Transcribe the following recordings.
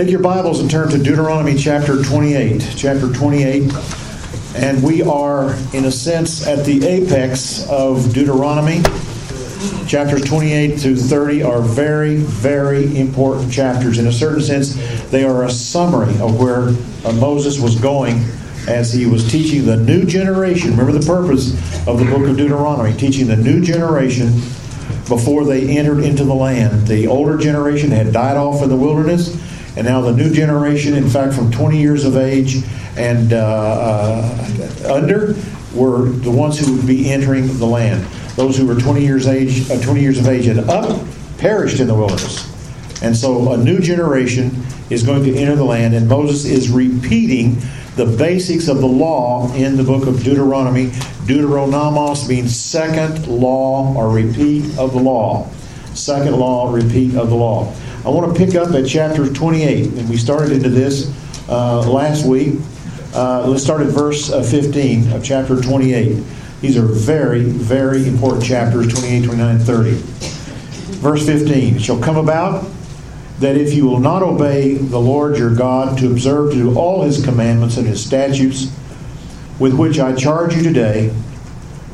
Take your Bibles and turn to Deuteronomy chapter 28. Chapter 28. And we are, in a sense, at the apex of Deuteronomy. Chapters 28 through 30 are very, very important chapters. In a certain sense, they are a summary of where uh, Moses was going as he was teaching the new generation. Remember the purpose of the book of Deuteronomy teaching the new generation before they entered into the land. The older generation had died off in the wilderness, and now the new generation, in fact, from 20 years of age and uh, uh, under, were the ones who would be entering the land. Those who were 20 years age, uh, 20 years of age and up, perished in the wilderness. And so a new generation is going to enter the land, and Moses is repeating the basics of the law in the book of Deuteronomy. Deuteronomos means second law or repeat of the law. Second law, repeat of the law. I want to pick up at chapter 28, and we started into this uh, last week. Uh, let's start at verse uh, 15 of chapter 28. These are very, very important chapters 28, 29, 30. Verse 15 It shall come about that if you will not obey the Lord your God to observe to do all his commandments and his statutes, with which I charge you today,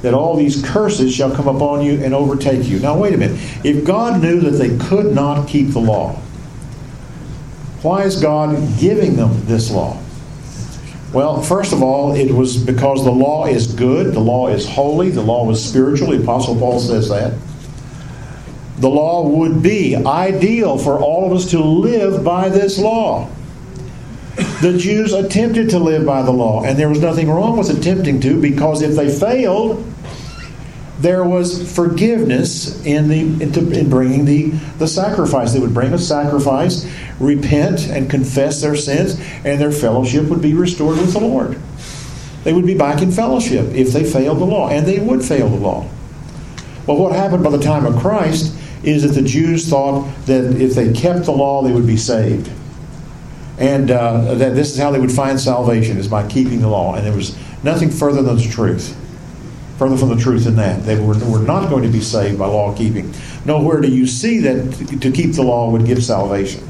that all these curses shall come upon you and overtake you. Now, wait a minute. If God knew that they could not keep the law, why is God giving them this law? Well, first of all, it was because the law is good, the law is holy, the law was spiritual. The Apostle Paul says that the law would be ideal for all of us to live by this law. The Jews attempted to live by the law, and there was nothing wrong with attempting to because if they failed, there was forgiveness in the in bringing the, the sacrifice. They would bring a sacrifice, repent and confess their sins, and their fellowship would be restored with the Lord. They would be back in fellowship if they failed the law, and they would fail the law. Well, what happened by the time of Christ is that the Jews thought that if they kept the law, they would be saved. And uh, that this is how they would find salvation, is by keeping the law. And there was nothing further than the truth. Further from the truth than that. They were, were not going to be saved by law keeping. Nowhere do you see that to keep the law would give salvation.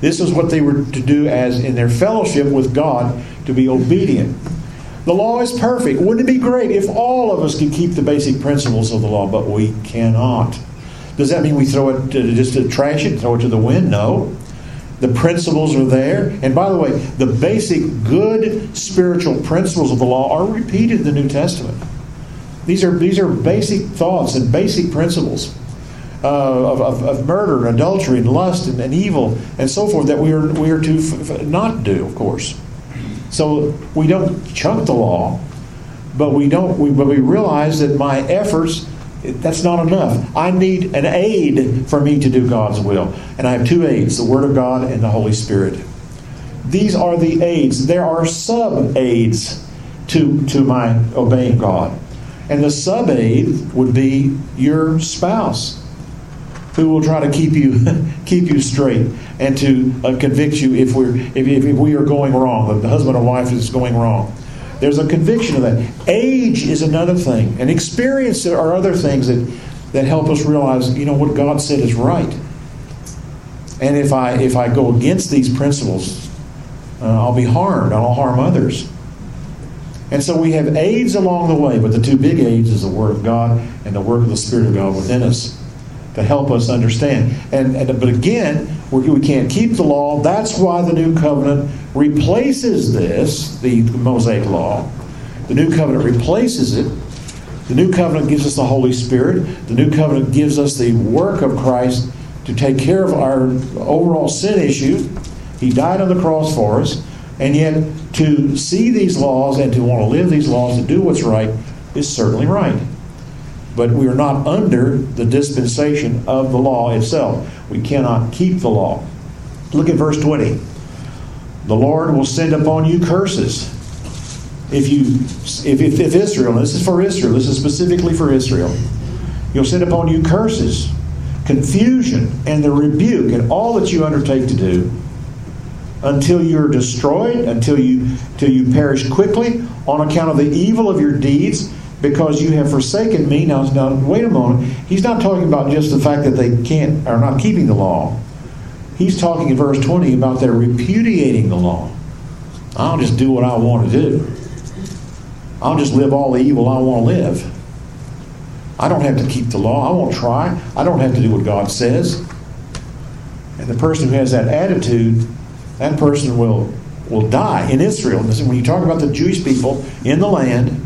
This is what they were to do as in their fellowship with God, to be obedient. The law is perfect. Wouldn't it be great if all of us could keep the basic principles of the law? But we cannot. Does that mean we throw it to, just to trash it, throw it to the wind? No. The principles are there. And by the way, the basic good spiritual principles of the law are repeated in the New Testament. These are, these are basic thoughts and basic principles. Uh, of, of, of, murder and adultery and lust and, and, evil and so forth that we are, we are to f- f- not do, of course. So we don't chunk the law, but we don't. We, but we realize that my efforts that's not enough. I need an aid for me to do God's will. And I have two aids the Word of God and the Holy Spirit. These are the aids. There are sub aids to, to my obeying God. And the sub aid would be your spouse who will try to keep you keep you straight and to uh, convict you if we're if, if we are going wrong the husband or wife is going wrong there's a conviction of that. Age is another thing, and experience are other things that, that help us realize, you know, what God said is right. And if I if I go against these principles, uh, I'll be harmed. I'll harm others. And so we have aids along the way, but the two big aids is the Word of God and the work of the Spirit of God within us to help us understand. And, and but again, we, we can't keep the law. That's why the new covenant replaces this, the Mosaic law. The new covenant replaces it. The new covenant gives us the Holy Spirit. The new covenant gives us the work of Christ to take care of our overall sin issue. He died on the cross for us. And yet, to see these laws and to want to live these laws and do what's right is certainly right. But we are not under the dispensation of the law itself. We cannot keep the law. Look at verse 20. The Lord will send upon you curses. If you if, if, if Israel, this is for Israel, this is specifically for Israel, you'll send upon you curses, confusion, and the rebuke, and all that you undertake to do, until you're destroyed, until you until you perish quickly on account of the evil of your deeds because you have forsaken me. Now, now, wait a moment. He's not talking about just the fact that they can't are not keeping the law. he's talking in verse 20 about their repudiating the law. I'll just do what I want to do. I'll just live all the evil I want to live. I don't have to keep the law. I won't try. I don't have to do what God says. And the person who has that attitude, that person will will die in Israel. When you talk about the Jewish people in the land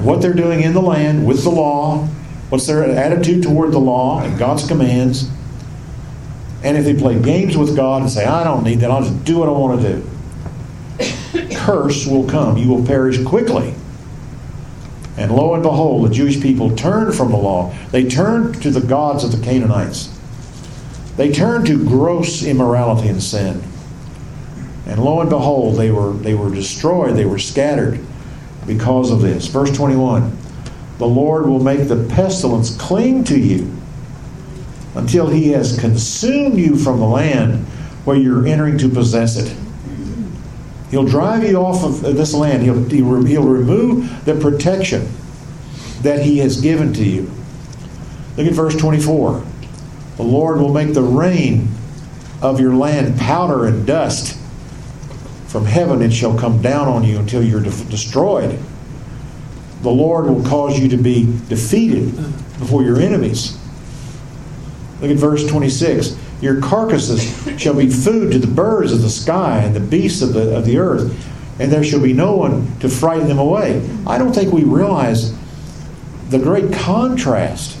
and what they're doing in the land with the law, what's their attitude toward the law and God's commands, and if they play games with God and say, I don't need that, I'll just do what I want to do, curse will come. You will perish quickly. And lo and behold, the Jewish people turned from the law. They turned to the gods of the Canaanites. They turned to gross immorality and sin. And lo and behold, they were, they were destroyed, they were scattered because of this. Verse 21 The Lord will make the pestilence cling to you until he has consumed you from the land where you're entering to possess it. He'll drive you off of this land. He'll, he'll remove the protection that He has given to you. Look at verse 24. The Lord will make the rain of your land powder and dust. From heaven it shall come down on you until you're de- destroyed. The Lord will cause you to be defeated before your enemies. Look at verse 26. Your carcasses shall be food to the birds of the sky and the beasts of the, of the earth, and there shall be no one to frighten them away. I don't think we realize the great contrast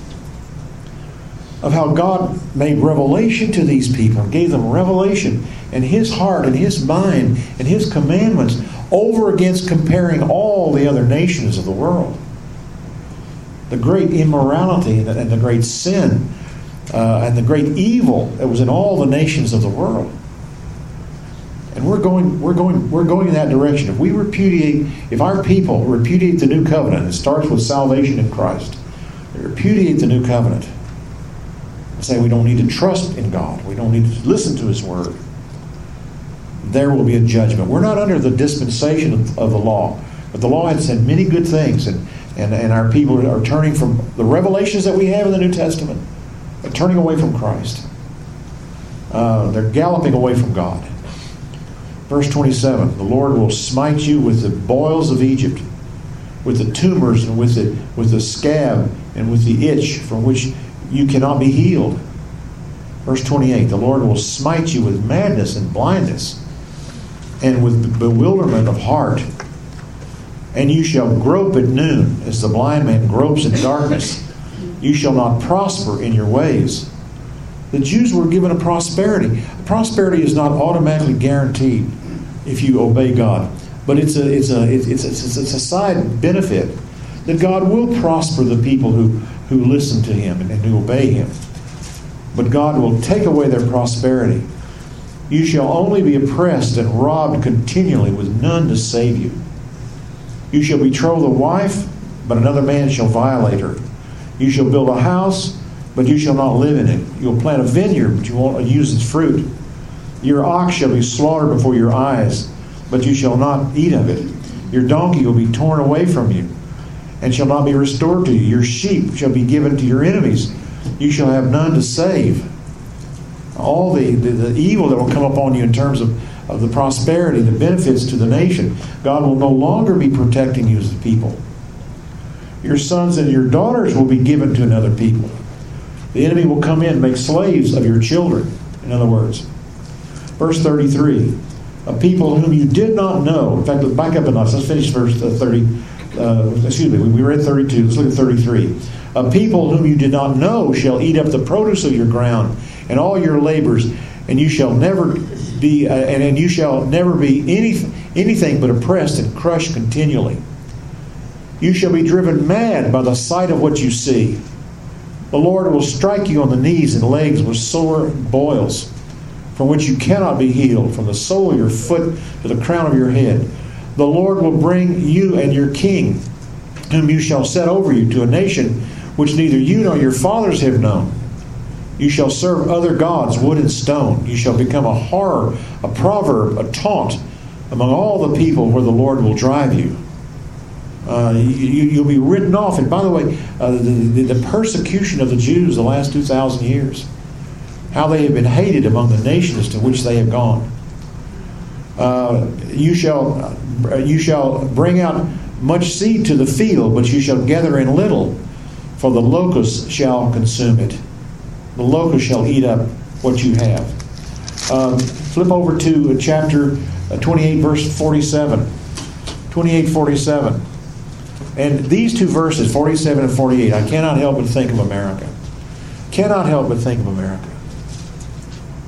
of how God made revelation to these people, gave them revelation and His heart and His mind and His commandments over against comparing all the other nations of the world. The great immorality and the, and the great sin uh, and the great evil that was in all the nations of the world. And we're going, we're going, we're going in that direction. If we repudiate, if our people repudiate the new covenant, it starts with salvation in Christ. They repudiate the new covenant. And say we don't need to trust in God. We don't need to listen to His word. There will be a judgment. We're not under the dispensation of, of the law, but the law had said many good things, and, and, and our people are turning from the revelations that we have in the New Testament they're turning away from Christ. Uh, they're galloping away from God. Verse 27 The Lord will smite you with the boils of Egypt, with the tumors, and with the, with the scab, and with the itch from which you cannot be healed. Verse 28 The Lord will smite you with madness and blindness, and with bewilderment of heart. And you shall grope at noon, as the blind man gropes in darkness. You shall not prosper in your ways. The Jews were given a prosperity. Prosperity is not automatically guaranteed if you obey God, but it's a, it's a, it's, it's, it's, it's a side benefit that God will prosper the people who, who listen to Him and, and who obey Him. But God will take away their prosperity. You shall only be oppressed and robbed continually with none to save you. You shall betroth a wife, but another man shall violate her. You shall build a house, but you shall not live in it. You'll plant a vineyard, but you won't use its fruit. Your ox shall be slaughtered before your eyes, but you shall not eat of it. Your donkey will be torn away from you, and shall not be restored to you. Your sheep shall be given to your enemies. You shall have none to save. All the, the, the evil that will come upon you in terms of, of the prosperity, the benefits to the nation, God will no longer be protecting you as a people. Your sons and your daughters will be given to another people. The enemy will come in and make slaves of your children, in other words. Verse 33 A people whom you did not know. In fact, back up a. Let's finish verse uh, 30. Uh, excuse me, we were at 32. Let's look at 33. A people whom you did not know shall eat up the produce of your ground and all your labors, and you shall never be, uh, and, and you shall never be any, anything but oppressed and crushed continually. You shall be driven mad by the sight of what you see. The Lord will strike you on the knees and legs with sore boils, from which you cannot be healed, from the sole of your foot to the crown of your head. The Lord will bring you and your king, whom you shall set over you, to a nation which neither you nor your fathers have known. You shall serve other gods, wood and stone. You shall become a horror, a proverb, a taunt among all the people where the Lord will drive you. Uh, you, will be written off. And by the way, uh, the, the, persecution of the Jews the last 2,000 years, how they have been hated among the nations to which they have gone. Uh, you shall uh, you shall bring out much seed to the field, but you shall gather in little, for the locust shall consume it. The locust shall eat up what you have. Um, flip over to chapter uh, 28, verse 47. 28, 47. And these two verses, 47 and 48, I cannot help but think of America. Cannot help but think of America.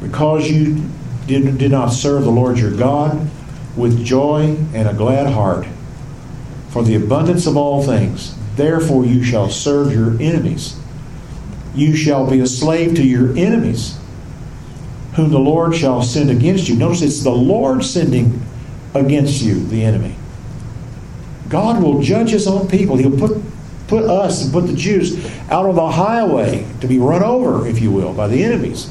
Because you did, did not serve the Lord your God with joy and a glad heart for the abundance of all things. Therefore, you shall serve your enemies. You shall be a slave to your enemies, whom the Lord shall send against you. Notice it's the Lord sending against you, the enemy. God will judge his own people. He'll put, put us and put the Jews out on the highway to be run over, if you will, by the enemies,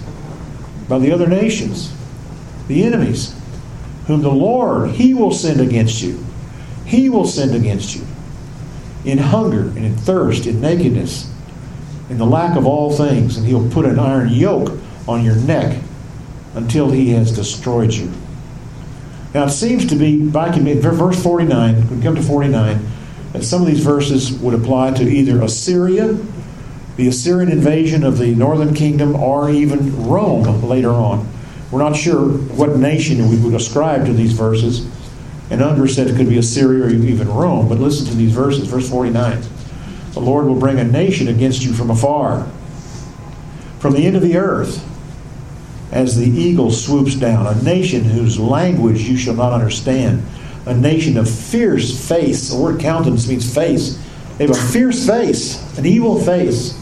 by the other nations. The enemies, whom the Lord, He will send against you. He will send against you in hunger and in thirst, in nakedness, in the lack of all things, and He'll put an iron yoke on your neck until He has destroyed you. Now, it seems to be, back in verse 49, we come to 49, that some of these verses would apply to either Assyria, the Assyrian invasion of the northern kingdom, or even Rome later on. We're not sure what nation we would ascribe to these verses. And Unger said it could be Assyria or even Rome. But listen to these verses. Verse 49 The Lord will bring a nation against you from afar, from the end of the earth as the eagle swoops down, a nation whose language you shall not understand, a nation of fierce face. The word countenance means face. They have a fierce face, an evil face,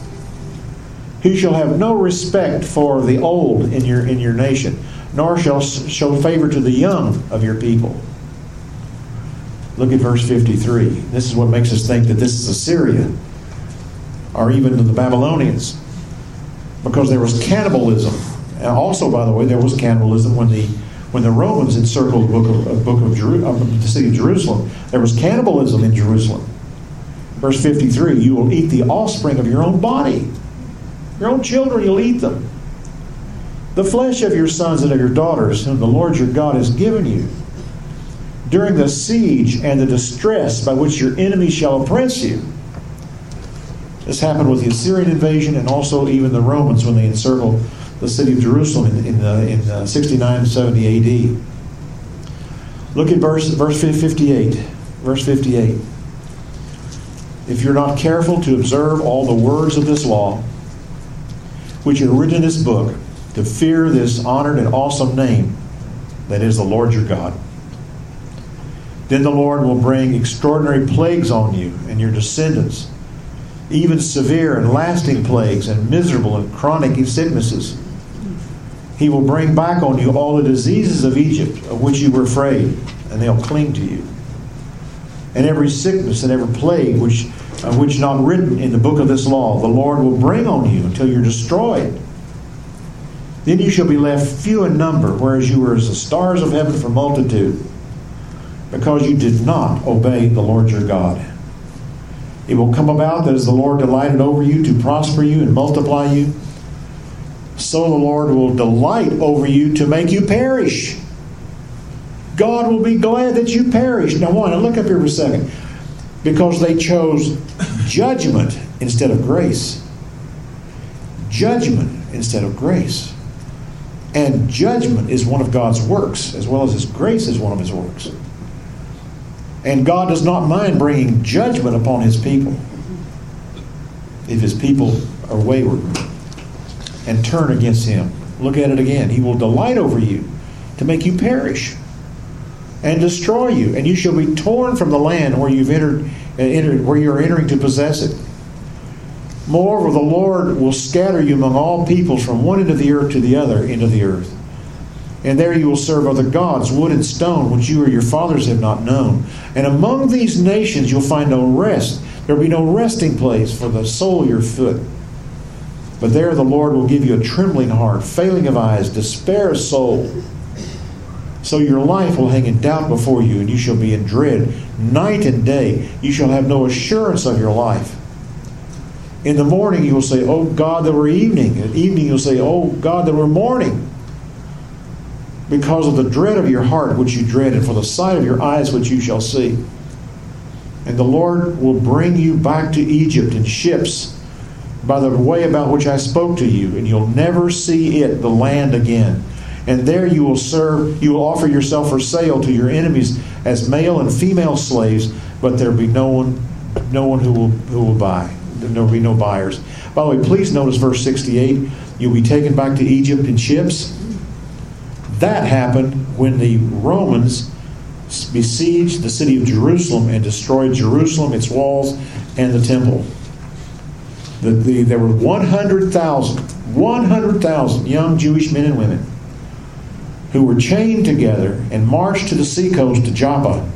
who shall have no respect for the old in your, in your nation, nor shall show favor to the young of your people. Look at verse 53. This is what makes us think that this is Assyria, or even the Babylonians, because there was cannibalism and also, by the way, there was cannibalism when the when the Romans encircled the book of, book of Jeru- uh, the city of Jerusalem. There was cannibalism in Jerusalem. Verse 53 You will eat the offspring of your own body. Your own children, you'll eat them. The flesh of your sons and of your daughters, whom the Lord your God has given you. During the siege and the distress by which your enemies shall oppress you. This happened with the Assyrian invasion and also even the Romans when they encircled the city of Jerusalem in, in, uh, in uh, 69 70 AD. Look at verse, verse 58. Verse 58. If you're not careful to observe all the words of this law, which are written this book, to fear this honored and awesome name that is the Lord your God, then the Lord will bring extraordinary plagues on you and your descendants, even severe and lasting plagues and miserable and chronic sicknesses he will bring back on you all the diseases of Egypt of which you were afraid, and they'll cling to you. And every sickness and every plague which, uh, which not written in the book of this law, the Lord will bring on you until you're destroyed. Then you shall be left few in number, whereas you were as the stars of heaven for multitude, because you did not obey the Lord your God. It will come about that as the Lord delighted over you to prosper you and multiply you, so the Lord will delight over you to make you perish. God will be glad that you perish. Now? Now, look up here for a second. Because they chose judgment instead of grace. Judgment instead of grace. And judgment is one of God's works, as well as His grace is one of His works. And God does not mind bringing judgment upon His people if His people are wayward and turn against him. Look at it again. He will delight over you to make you perish and destroy you, and you shall be torn from the land where you've entered, uh, entered where you are entering to possess it. Moreover, the Lord will scatter you among all peoples from one end of the earth to the other end of the earth. And there you will serve other gods, wood and stone, which you or your fathers have not known. And among these nations you'll find no rest. There will be no resting place for the sole of your foot. But there the Lord will give you a trembling heart, failing of eyes, despair of soul. So your life will hang in doubt before you, and you shall be in dread night and day. You shall have no assurance of your life. In the morning you will say, Oh God, that were evening. At evening you'll say, Oh God, that were morning. Because of the dread of your heart which you dread, and for the sight of your eyes which you shall see. And the Lord will bring you back to Egypt in ships by the way about which I spoke to you, and you'll never see it, the land again. And there you will serve, you will offer yourself for sale to your enemies as male and female slaves, but there will be no one, no one who will, who will buy. There will be no buyers. By the way, please notice verse 68 you'll be taken back to Egypt in ships. That happened when the Romans besieged the city of Jerusalem and destroyed Jerusalem, its walls, and the temple. The, the, there were 100,000, 100,000 young Jewish men and women who were chained together and marched to the seacoast to Joppa,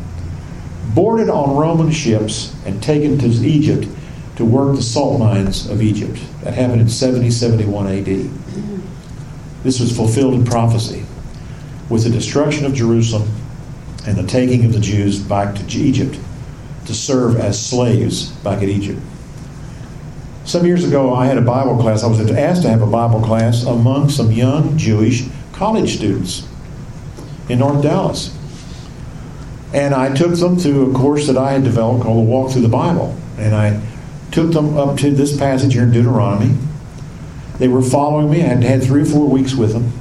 boarded on Roman ships, and taken to Egypt to work the salt mines of Egypt. That happened in 70 71 AD. This was fulfilled in prophecy with the destruction of Jerusalem and the taking of the Jews back to Egypt to serve as slaves back in Egypt. Some years ago, I had a Bible class. I was asked to have a Bible class among some young Jewish college students in North Dallas. And I took them through a course that I had developed called the Walk Through the Bible. And I took them up to this passage here in Deuteronomy. They were following me. I had had three or four weeks with them.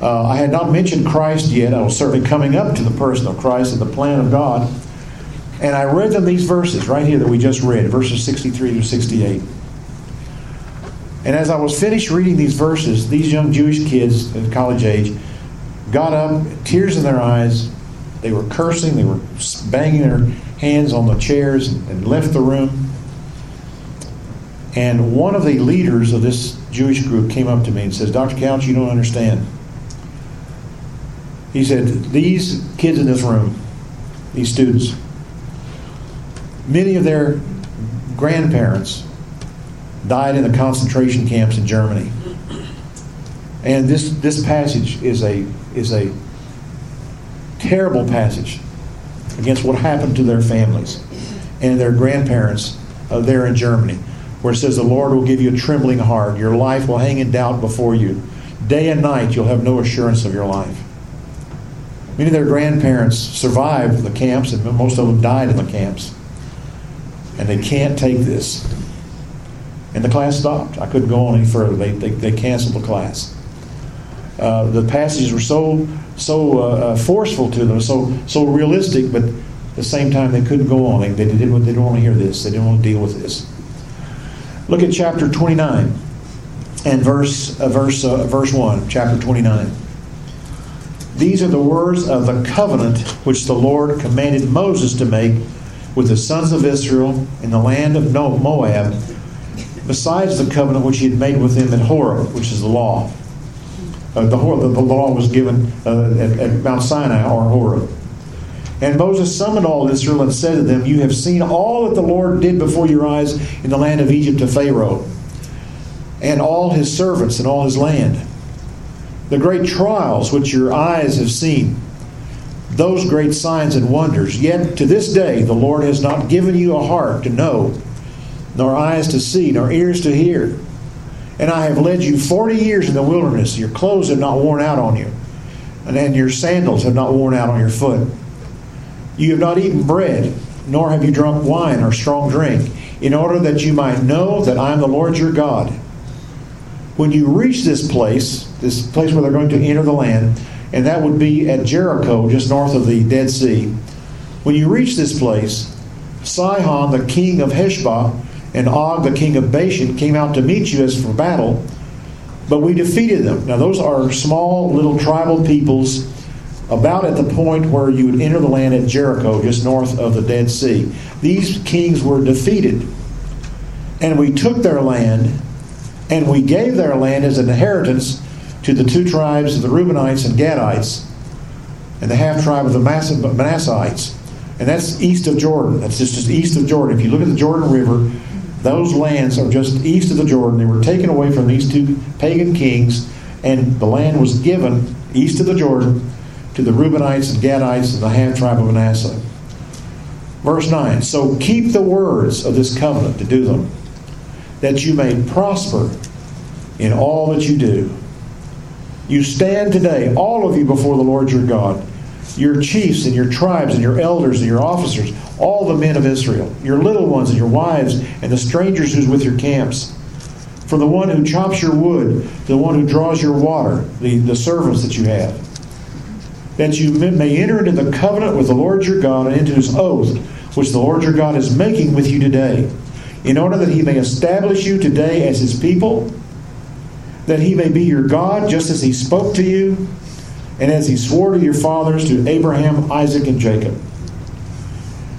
Uh, I had not mentioned Christ yet. I was certainly coming up to the person of Christ and the plan of God. And I read them these verses right here that we just read, verses 63 to 68. And as I was finished reading these verses, these young Jewish kids at college age got up, tears in their eyes. They were cursing, they were banging their hands on the chairs, and left the room. And one of the leaders of this Jewish group came up to me and says, Dr. Couch, you don't understand. He said, These kids in this room, these students, many of their grandparents died in the concentration camps in Germany. And this, this passage is a, is a terrible passage against what happened to their families and their grandparents uh, there in Germany, where it says, The Lord will give you a trembling heart. Your life will hang in doubt before you. Day and night, you'll have no assurance of your life. Many of their grandparents survived the camps, and most of them died in the camps. And they can't take this. And the class stopped. I couldn't go on any further. They, they, they canceled the class. Uh, the passages were so so uh, uh, forceful to them, so so realistic, but at the same time they couldn't go on. They, they didn't they didn't want to hear this. They didn't want to deal with this. Look at chapter 29 and verse uh, verse uh, verse 1, chapter 29. These are the words of the covenant which the Lord commanded Moses to make with the sons of Israel in the land of Moab, besides the covenant which he had made with them at Horeb, which is the law. Uh, the, the, the, law was given uh, at, at Mount Sinai or Horeb. And Moses summoned all Israel and said to them, You have seen all that the Lord did before your eyes in the land of Egypt to Pharaoh, and all his servants and all his land. The great trials which your eyes have seen, those great signs and wonders. Yet to this day the Lord has not given you a heart to know, nor eyes to see, nor ears to hear. And I have led you forty years in the wilderness. Your clothes have not worn out on you, and your sandals have not worn out on your foot. You have not eaten bread, nor have you drunk wine or strong drink, in order that you might know that I am the Lord your God. When you reach this place, this place where they're going to enter the land, and that would be at Jericho, just north of the Dead Sea. When you reach this place, Sihon, the king of Heshbon, and Og, the king of Bashan, came out to meet you as for battle, but we defeated them. Now, those are small little tribal peoples about at the point where you would enter the land at Jericho, just north of the Dead Sea. These kings were defeated, and we took their land, and we gave their land as an inheritance to the two tribes of the Reubenites and Gadites, and the half tribe of the Manassites. And that's east of Jordan. That's just, just east of Jordan. If you look at the Jordan River, those lands are just east of the Jordan. They were taken away from these two pagan kings, and the land was given east of the Jordan to the Reubenites and Gadites and the half tribe of Manasseh. Verse 9 So keep the words of this covenant to do them that you may prosper in all that you do. You stand today, all of you, before the Lord your God, your chiefs and your tribes and your elders and your officers, all the men of Israel, your little ones and your wives, and the strangers who's with your camps. From the one who chops your wood the one who draws your water, the, the servants that you have. That you may enter into the covenant with the Lord your God and into his oath, which the Lord your God is making with you today, in order that he may establish you today as his people that he may be your God, just as he spoke to you, and as he swore to your fathers, to Abraham, Isaac, and Jacob.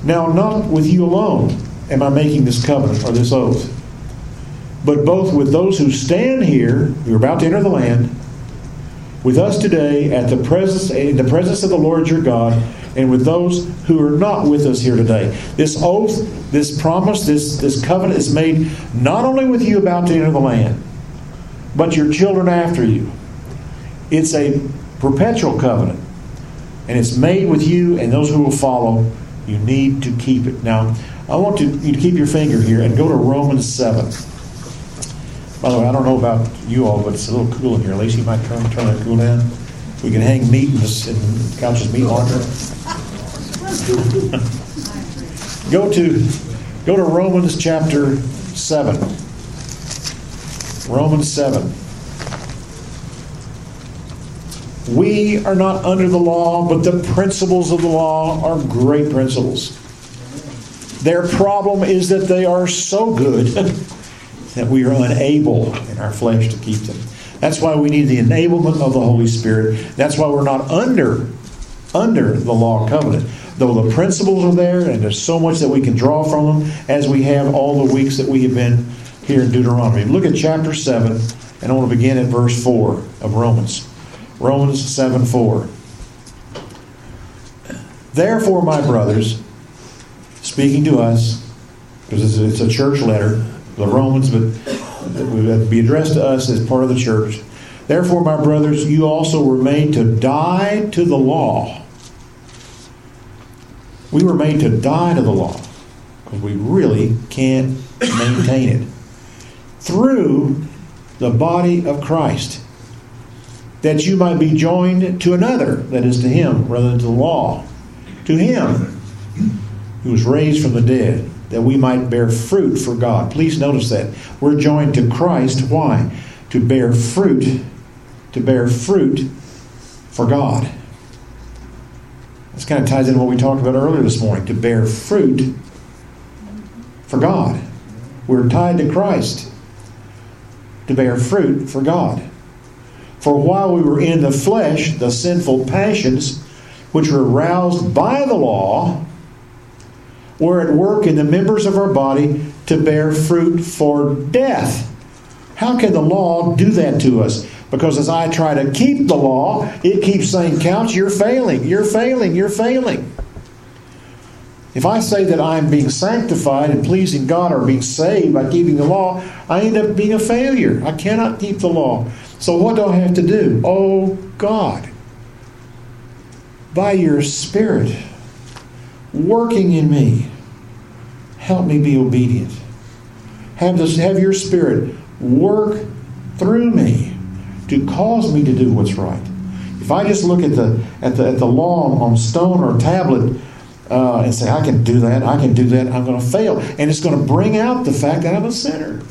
Now, not with you alone am I making this covenant or this oath, but both with those who stand here, who are about to enter the land, with us today at the presence in the presence of the Lord your God, and with those who are not with us here today. This oath, this promise, this, this covenant is made not only with you about to enter the land, but your children after you. It's a perpetual covenant, and it's made with you and those who will follow. You need to keep it. Now, I want you to keep your finger here and go to Romans 7. By the way, I don't know about you all, but it's a little cool in here. Lacey might turn, turn that cool down. We can hang meat in, this, in Couch's meat laundry. go to go to Romans chapter 7. Romans 7. We are not under the law, but the principles of the law are great principles. Their problem is that they are so good that we are unable in our flesh to keep them. That's why we need the enablement of the Holy Spirit. That's why we're not under under the law covenant. Though the principles are there and there's so much that we can draw from them as we have all the weeks that we have been here in Deuteronomy. Look at chapter 7, and I want to begin at verse 4 of Romans. Romans 7 4. Therefore, my brothers, speaking to us, because it's a church letter, the Romans, but it would be addressed to us as part of the church. Therefore, my brothers, you also were made to die to the law. We were made to die to the law because we really can't maintain it through the body of Christ, that you might be joined to another, that is to him, rather than to the law, to him who was raised from the dead, that we might bear fruit for God. Please notice that. We're joined to Christ. Why? To bear fruit, to bear fruit for God. This kind of ties into what we talked about earlier this morning to bear fruit for God. We're tied to Christ to bear fruit for God. For while we were in the flesh, the sinful passions, which were aroused by the law, were at work in the members of our body to bear fruit for death. How can the law do that to us? Because as I try to keep the law, it keeps saying, Couch, you're failing, you're failing, you're failing. If I say that I'm being sanctified and pleasing God or being saved by keeping the law, I end up being a failure. I cannot keep the law. So what do I have to do? Oh God, by your Spirit working in me, help me be obedient. Have this have your Spirit work through me to cause me to do what's right. If I just look at the at the at the law on stone or tablet uh, and say, I can do that, I can do that, I'm going to fail. And it's going to bring out the fact that I'm a sinner.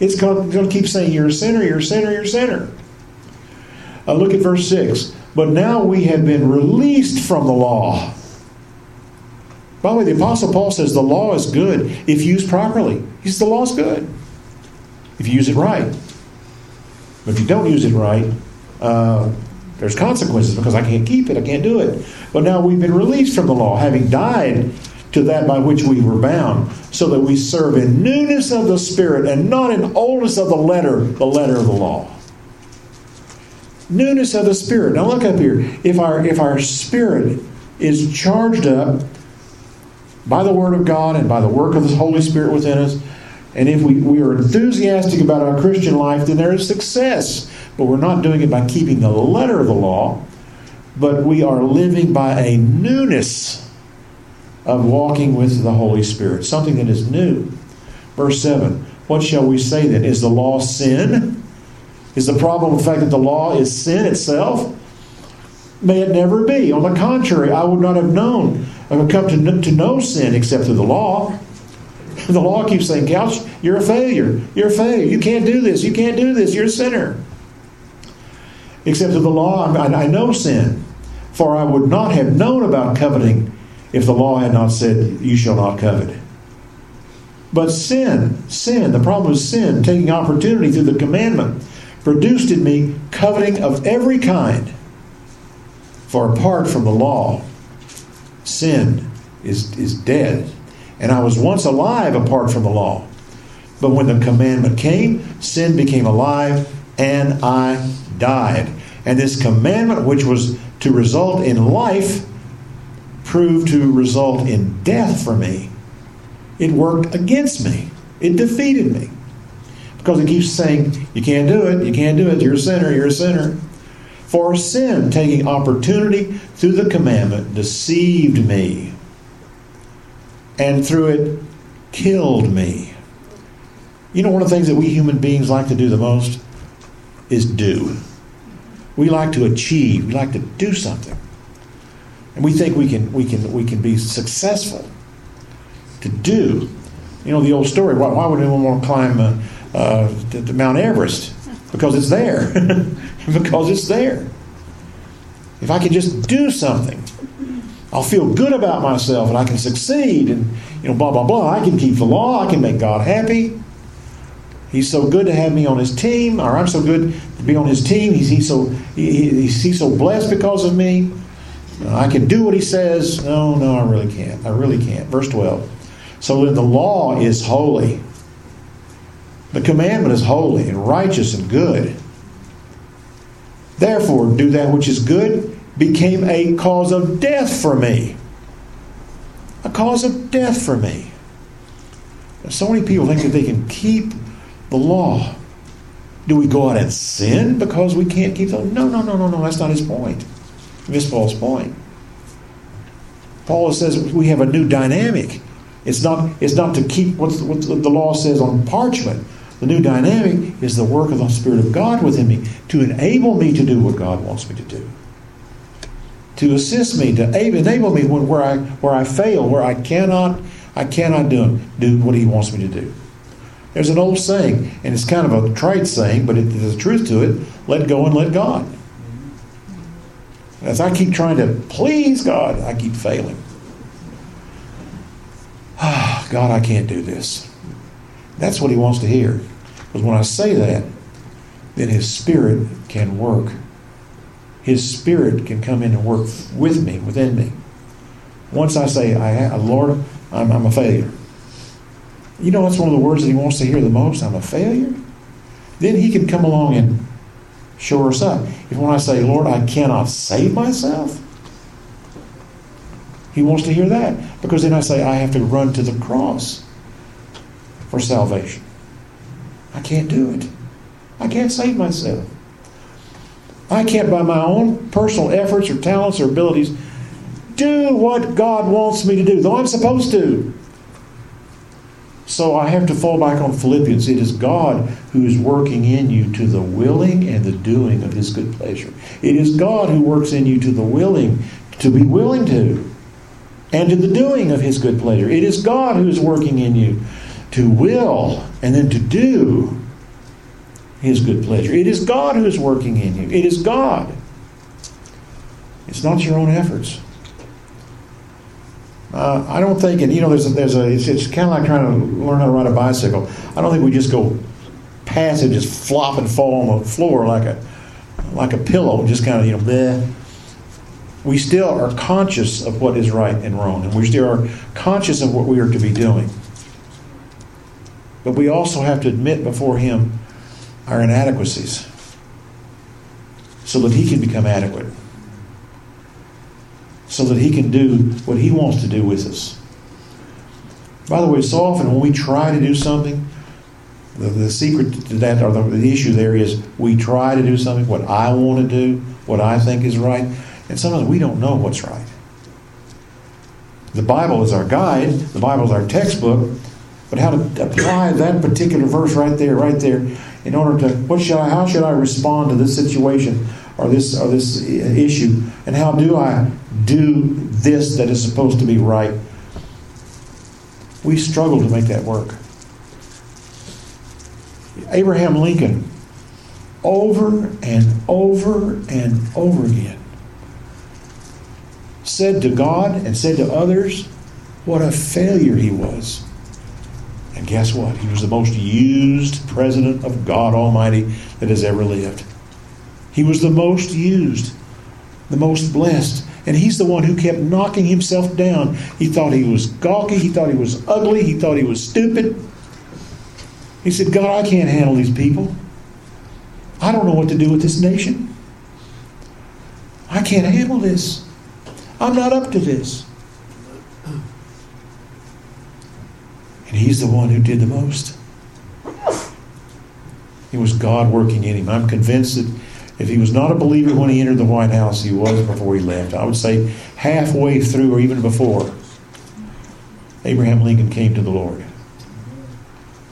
It's going to keep saying, You're a sinner, you're a sinner, you're a sinner. Uh, look at verse 6. But now we have been released from the law. By the way, the Apostle Paul says the law is good if used properly. He says the law is good if you use it right. But if you don't use it right, uh, there's consequences because I can't keep it, I can't do it. But now we've been released from the law, having died to that by which we were bound, so that we serve in newness of the Spirit and not in oldness of the letter, the letter of the law. Newness of the Spirit. Now look up here. If our if our spirit is charged up by the Word of God and by the work of the Holy Spirit within us, and if we, we are enthusiastic about our Christian life, then there is success. But we're not doing it by keeping the letter of the law, but we are living by a newness of walking with the Holy Spirit, something that is new. Verse 7 What shall we say then? Is the law sin? Is the problem the fact that the law is sin itself? May it never be. On the contrary, I would not have known, I would come to, to know sin except through the law. The law keeps saying, Couch, you're a failure. You're a failure. You can't do this. You can't do this. You're a sinner. Except through the law, I, I know sin. For I would not have known about coveting if the law had not said, You shall not covet. But sin, sin, the problem is sin, taking opportunity through the commandment, produced in me coveting of every kind. For apart from the law, sin is, is dead. And I was once alive apart from the law. But when the commandment came, sin became alive and I died. And this commandment, which was to result in life, proved to result in death for me. It worked against me, it defeated me. Because it keeps saying, You can't do it, you can't do it, you're a sinner, you're a sinner. For sin, taking opportunity through the commandment, deceived me, and through it killed me. You know, one of the things that we human beings like to do the most is do. We like to achieve, we like to do something. We think we can, we can, we can be successful to do. You know, the old story why, why would anyone want to climb uh, uh, to, to Mount Everest? Because it's there. because it's there. If I can just do something, I'll feel good about myself and I can succeed and, you know, blah, blah, blah. I can keep the law. I can make God happy. He's so good to have me on his team, or I'm so good to be on his team. He's, he's so he, he's, he's so blessed because of me. I can do what he says. No, no, I really can't. I really can't. Verse 12. So then the law is holy. The commandment is holy and righteous and good. Therefore, do that which is good became a cause of death for me. A cause of death for me. So many people think that they can keep the law. Do we go out and sin because we can't keep the law? No, no, no, no, no. That's not his point. Miss Paul's point. Paul says we have a new dynamic. It's not, it's not to keep what, the law says on parchment. The new dynamic is the work of the Spirit of God within me to enable me to do what God wants me to do. To assist me, to enable me when, where I where I fail, where I cannot I cannot do do what He wants me to do. There's an old saying, and it's kind of a trite saying, but it, there's a truth to it: "Let go and let God." As I keep trying to please God, I keep failing. Ah, God, I can't do this. That's what He wants to hear. Because when I say that, then His Spirit can work his Spirit can come in and work with me, within me. Once I say, I, Lord, I'm, I'm a failure. You know, that's one of the words that He wants to hear the most. I'm a failure. Then He can come along and shore us up. If when I say, Lord, I cannot save myself, He wants to hear that. Because then I say, I have to run to the cross for salvation. I can't do it. I can't save myself. I can't, by my own personal efforts or talents or abilities, do what God wants me to do, though I'm supposed to. So I have to fall back on Philippians. It is God who is working in you to the willing and the doing of His good pleasure. It is God who works in you to the willing, to be willing to, and to the doing of His good pleasure. It is God who is working in you to will and then to do his good pleasure. It is God who is working in you. It is God. It's not your own efforts. Uh, I don't think, and you know, there's a, there's a it's, it's kind of like trying to learn how to ride a bicycle. I don't think we just go past it, just flop and fall on the floor like a like a pillow, just kind of you know, bleh. We still are conscious of what is right and wrong, and we still are conscious of what we are to be doing. But we also have to admit before Him our inadequacies so that He can become adequate, so that He can do what He wants to do with us. By the way, so often when we try to do something, the, the secret to that, or the, the issue there is we try to do something, what I want to do, what I think is right, and sometimes we don't know what's right. The Bible is our guide, the Bible is our textbook, But how to apply that particular verse right there, right there, in order to what should I, how should I respond to this situation or this or this issue, and how do I do this that is supposed to be right? We struggle to make that work. Abraham Lincoln, over and over and over again, said to God and said to others what a failure he was. And guess what? He was the most used president of God Almighty that has ever lived. He was the most used, the most blessed. And he's the one who kept knocking himself down. He thought he was gawky. He thought he was ugly. He thought he was stupid. He said, God, I can't handle these people. I don't know what to do with this nation. I can't handle this. I'm not up to this. And he's the one who did the most. It was God working in him. I'm convinced that if he was not a believer when he entered the White House, he was before he left. I would say halfway through or even before, Abraham Lincoln came to the Lord.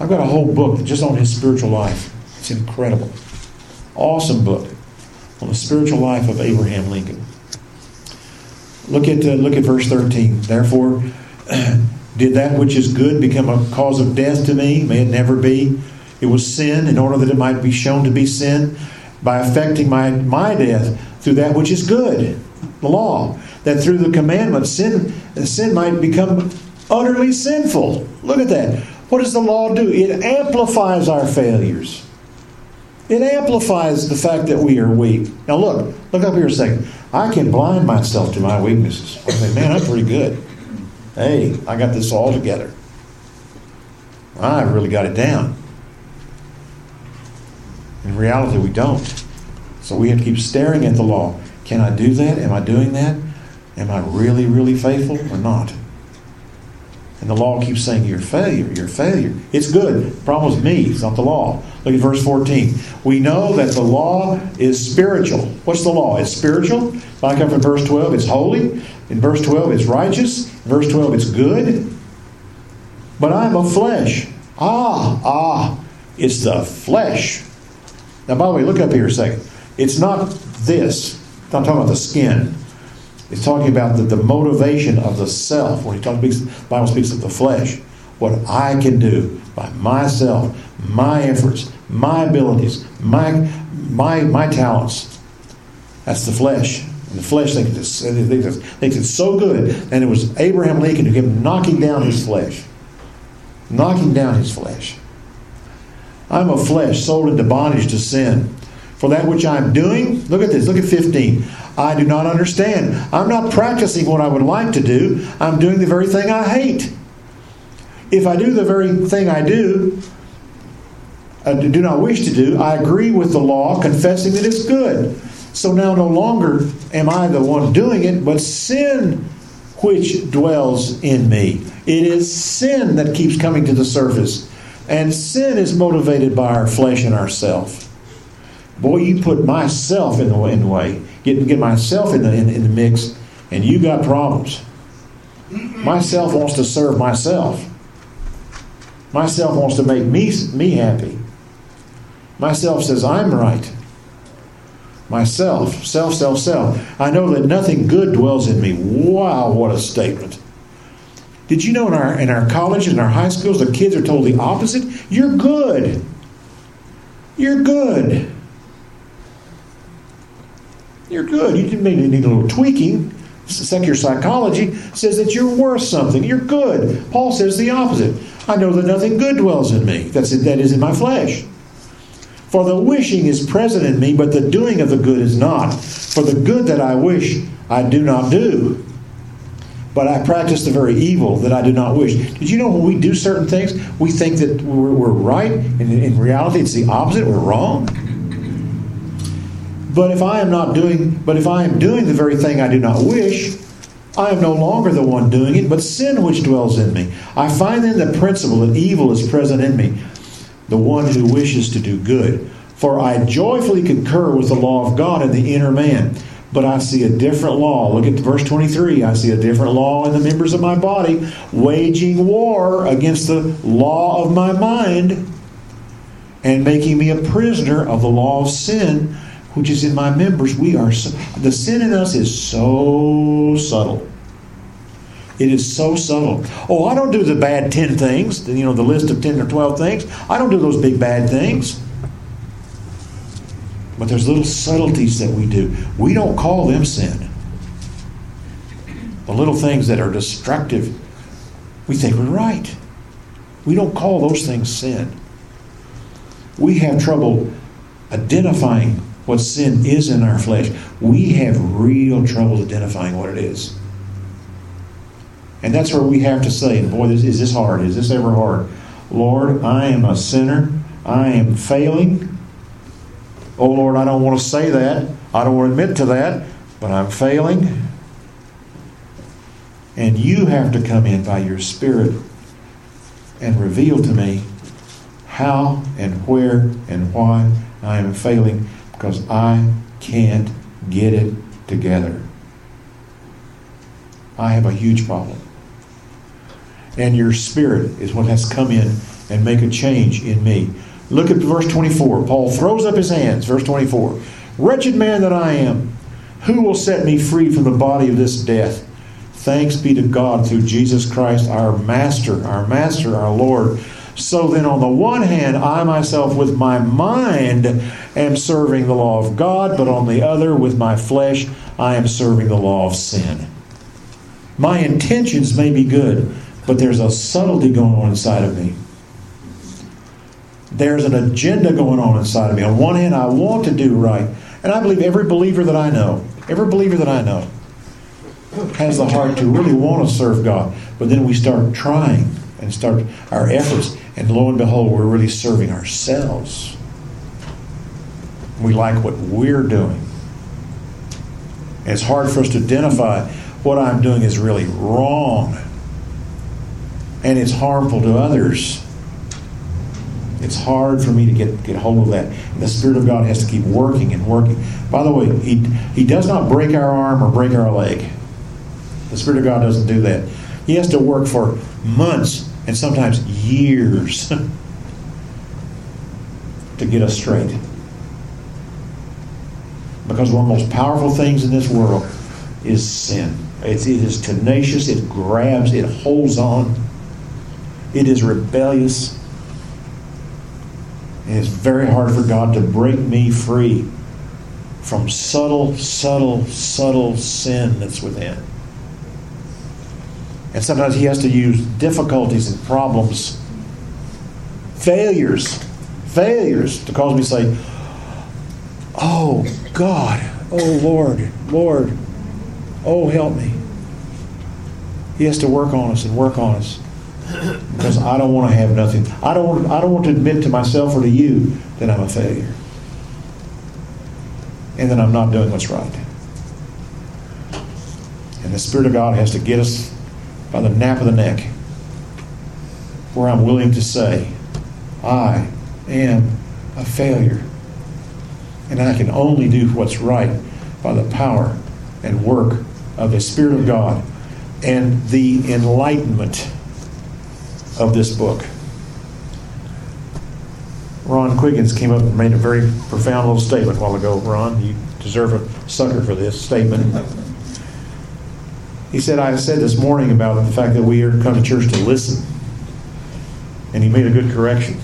I've got a whole book just on his spiritual life. It's incredible. Awesome book on the spiritual life of Abraham Lincoln. Look at uh, look at verse 13. Therefore, did that which is good become a cause of death to me? May it never be. It was sin in order that it might be shown to be sin by affecting my, my death through that which is good, the law. That through the commandment, sin, sin might become utterly sinful. Look at that. What does the law do? It amplifies our failures. It amplifies the fact that we are weak. Now look, look up here a second. I can blind myself to my weaknesses. I say, man, I'm pretty good. Hey, I got this all together. I really got it down. In reality, we don't. So we have to keep staring at the law. Can I do that? Am I doing that? Am I really, really faithful or not? And the law keeps saying, You're a failure, you're a failure. It's good. The problem is me, it's not the law. Look at verse 14. We know that the law is spiritual. What's the law? It's spiritual. Like up in verse 12, it's holy. In verse 12, it's righteous. In verse 12, it's good. But I'm of flesh. Ah, ah, it's the flesh. Now, by the way, look up here a second. It's not this. I'm talking about the skin. It's talking about the, the motivation of the self. When he talks, the Bible speaks of the flesh. What I can do by myself, my efforts, my abilities, my my my talents. That's the flesh. And the flesh thinks it's, thinks, it's, thinks it's so good. And it was Abraham Lincoln who kept knocking down his flesh. Knocking down his flesh. I'm a flesh sold into bondage to sin. For that which I'm doing, look at this, look at 15. I do not understand. I'm not practicing what I would like to do. I'm doing the very thing I hate. If I do the very thing I do, uh, I do not wish to do, I agree with the law, confessing that it's good. So now no longer am I the one doing it, but sin which dwells in me. It is sin that keeps coming to the surface. And sin is motivated by our flesh and ourself. Boy, you put myself in the, in the way, get, get myself in the, in, in the mix, and you got problems. Myself wants to serve myself. Myself wants to make me, me happy. Myself says, I'm right. Myself, self, self, self. I know that nothing good dwells in me. Wow, what a statement. Did you know in our in our colleges and our high schools the kids are told the opposite? You're good. You're good. You're good. You may need a little tweaking. Secular psychology says that you're worth something. You're good. Paul says the opposite. I know that nothing good dwells in me. That's it, that is in my flesh. For the wishing is present in me, but the doing of the good is not. For the good that I wish, I do not do. But I practice the very evil that I do not wish. Did you know when we do certain things, we think that we're, we're right, and in reality, it's the opposite. We're wrong. But if I am not doing, but if I am doing the very thing I do not wish, I am no longer the one doing it, but sin which dwells in me. I find then the principle that evil is present in me, the one who wishes to do good. For I joyfully concur with the law of God in the inner man, But I see a different law. Look at verse 23. I see a different law in the members of my body, waging war against the law of my mind and making me a prisoner of the law of sin which is in my members. We are so, the sin in us is so subtle. It is so subtle. Oh, I don't do the bad 10 things, you know, the list of 10 or 12 things. I don't do those big bad things. But there's little subtleties that we do. We don't call them sin. The little things that are destructive, we think we're right. We don't call those things sin. We have trouble identifying what sin is in our flesh. We have real trouble identifying what it is. And that's where we have to say, boy, is this hard? Is this ever hard? Lord, I am a sinner. I am failing. Oh, Lord, I don't want to say that. I don't want to admit to that, but I'm failing. And you have to come in by your Spirit and reveal to me how and where and why I am failing because I can't get it together. I have a huge problem and your spirit is what has come in and make a change in me. Look at verse 24. Paul throws up his hands. Verse 24. Wretched man that I am, who will set me free from the body of this death? Thanks be to God through Jesus Christ, our Master, our Master, our Lord. So then, on the one hand, I myself with my mind am serving the law of God, but on the other, with my flesh, I am serving the law of sin. My intentions may be good, but there's a subtlety going on inside of me. There's an agenda going on inside of me. On one hand, I want to do right. And I believe every believer that I know, every believer that I know, has the heart to really want to serve God. But then we start trying and start our efforts, and lo and behold, we're really serving ourselves. We like what we're doing. It's hard for us to identify what I'm doing is really wrong and it's harmful to others. It's hard for me to get, get hold of that. And the Spirit of God has to keep working and working. By the way, he, he does not break our arm or break our leg. The Spirit of God doesn't do that. He has to work for months and sometimes years to get us straight. Because one of the most powerful things in this world is sin. It's, it is tenacious, it grabs, it holds on. It is rebellious. And it's very hard for God to break me free from subtle, subtle, subtle sin that's within. And sometimes He has to use difficulties and problems, failures, failures to cause me to say, Oh God, oh Lord, Lord, oh help me. He has to work on us and work on us because I don't want to have nothing. I don't want, I don't want to admit to myself or to you that I'm a failure and that I'm not doing what's right. And the Spirit of God has to get us by the nape of the neck where I'm willing to say, I am a failure. And I can only do what's right by the power and work of the Spirit of God and the enlightenment of this book. Ron Quiggins came up and made a very profound little statement a while ago. Ron, you deserve a sucker for this statement. He said, I said this morning about the fact that we are come to church to listen. And he made a good correction.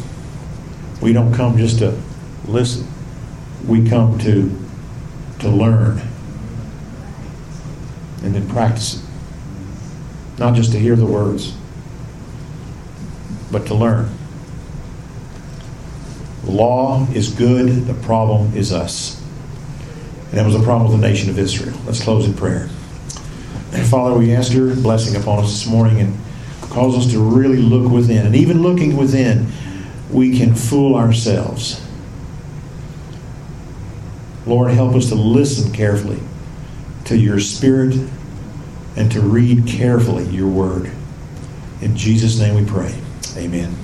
We don't come just to listen. We come to to learn and then practice it. Not just to hear the words but to learn. Law is good, the problem is us. And that was the problem with the nation of Israel. Let's close in prayer. Father, we ask your blessing upon us this morning and cause us to really look within. And even looking within, we can fool ourselves. Lord, help us to listen carefully to your Spirit and to read carefully your word. In Jesus' name we pray. Amen.